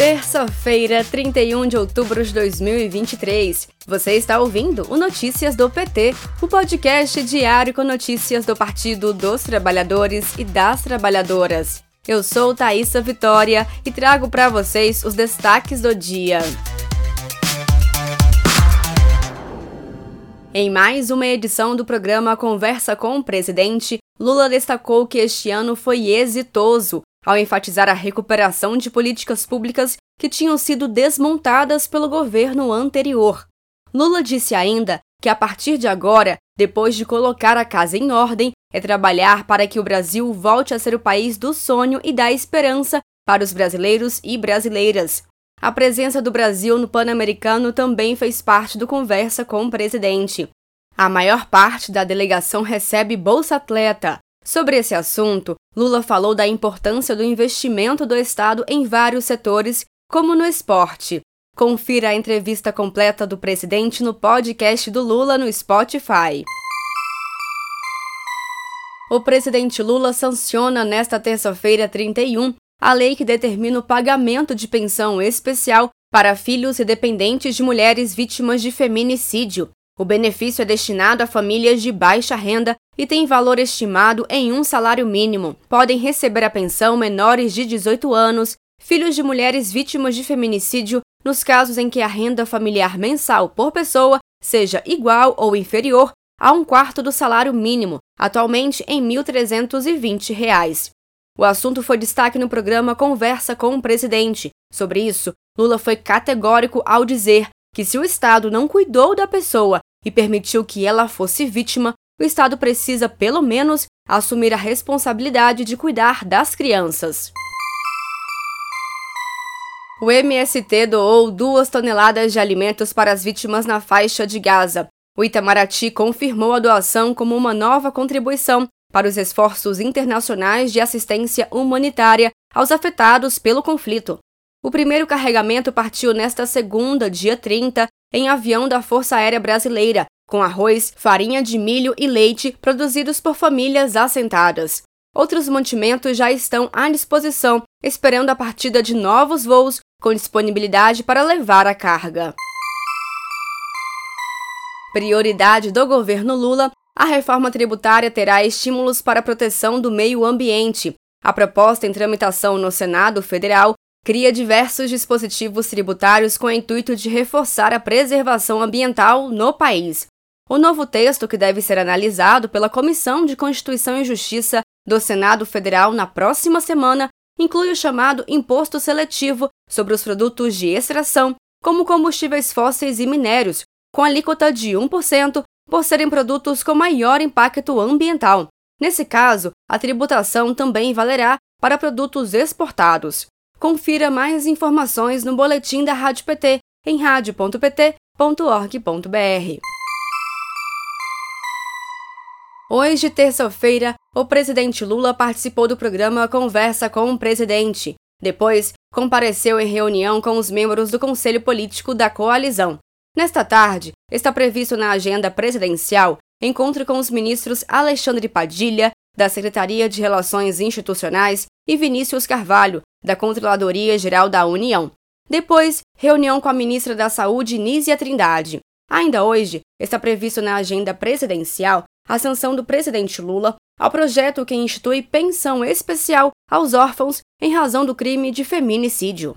Terça-feira, 31 de outubro de 2023. Você está ouvindo o Notícias do PT, o podcast diário com notícias do Partido dos Trabalhadores e das Trabalhadoras. Eu sou Thaisa Vitória e trago para vocês os destaques do dia. Em mais uma edição do programa Conversa com o Presidente, Lula destacou que este ano foi exitoso ao enfatizar a recuperação de políticas públicas que tinham sido desmontadas pelo governo anterior. Lula disse ainda que a partir de agora, depois de colocar a casa em ordem, é trabalhar para que o Brasil volte a ser o país do sonho e da esperança para os brasileiros e brasileiras. A presença do Brasil no Pan-Americano também fez parte do conversa com o presidente. A maior parte da delegação recebe Bolsa Atleta, Sobre esse assunto, Lula falou da importância do investimento do Estado em vários setores, como no esporte. Confira a entrevista completa do presidente no podcast do Lula no Spotify. O presidente Lula sanciona nesta terça-feira 31 a lei que determina o pagamento de pensão especial para filhos e dependentes de mulheres vítimas de feminicídio. O benefício é destinado a famílias de baixa renda e tem valor estimado em um salário mínimo. Podem receber a pensão menores de 18 anos, filhos de mulheres vítimas de feminicídio, nos casos em que a renda familiar mensal por pessoa seja igual ou inferior a um quarto do salário mínimo, atualmente em R$ 1.320. O assunto foi destaque no programa Conversa com o Presidente. Sobre isso, Lula foi categórico ao dizer que se o Estado não cuidou da pessoa e permitiu que ela fosse vítima, o Estado precisa, pelo menos, assumir a responsabilidade de cuidar das crianças. O MST doou duas toneladas de alimentos para as vítimas na faixa de Gaza. O Itamaraty confirmou a doação como uma nova contribuição para os esforços internacionais de assistência humanitária aos afetados pelo conflito. O primeiro carregamento partiu nesta segunda, dia 30, em avião da Força Aérea Brasileira, com arroz, farinha de milho e leite produzidos por famílias assentadas. Outros mantimentos já estão à disposição, esperando a partida de novos voos com disponibilidade para levar a carga. Prioridade do governo Lula: a reforma tributária terá estímulos para a proteção do meio ambiente. A proposta em tramitação no Senado Federal cria diversos dispositivos tributários com o intuito de reforçar a preservação ambiental no país. O novo texto, que deve ser analisado pela Comissão de Constituição e Justiça do Senado Federal na próxima semana, inclui o chamado Imposto Seletivo sobre os produtos de extração, como combustíveis fósseis e minérios, com alíquota de 1% por serem produtos com maior impacto ambiental. Nesse caso, a tributação também valerá para produtos exportados. Confira mais informações no boletim da Rádio PT em radio.pt.org.br. Hoje, terça-feira, o presidente Lula participou do programa Conversa com o Presidente. Depois, compareceu em reunião com os membros do Conselho Político da coalizão. Nesta tarde, está previsto na agenda presidencial encontro com os ministros Alexandre Padilha, da Secretaria de Relações Institucionais, e Vinícius Carvalho, da Controladoria Geral da União. Depois, reunião com a ministra da Saúde, Nízia Trindade. Ainda hoje, está previsto na agenda presidencial a sanção do presidente Lula ao projeto que institui pensão especial aos órfãos em razão do crime de feminicídio.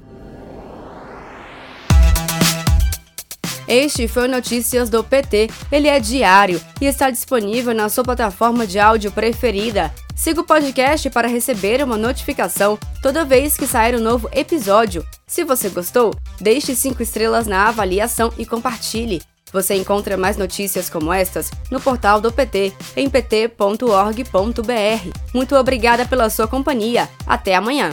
Este foi Notícias do PT. Ele é diário e está disponível na sua plataforma de áudio preferida. Siga o podcast para receber uma notificação toda vez que sair um novo episódio. Se você gostou, deixe 5 estrelas na avaliação e compartilhe. Você encontra mais notícias como estas no portal do PT, em pt.org.br. Muito obrigada pela sua companhia. Até amanhã!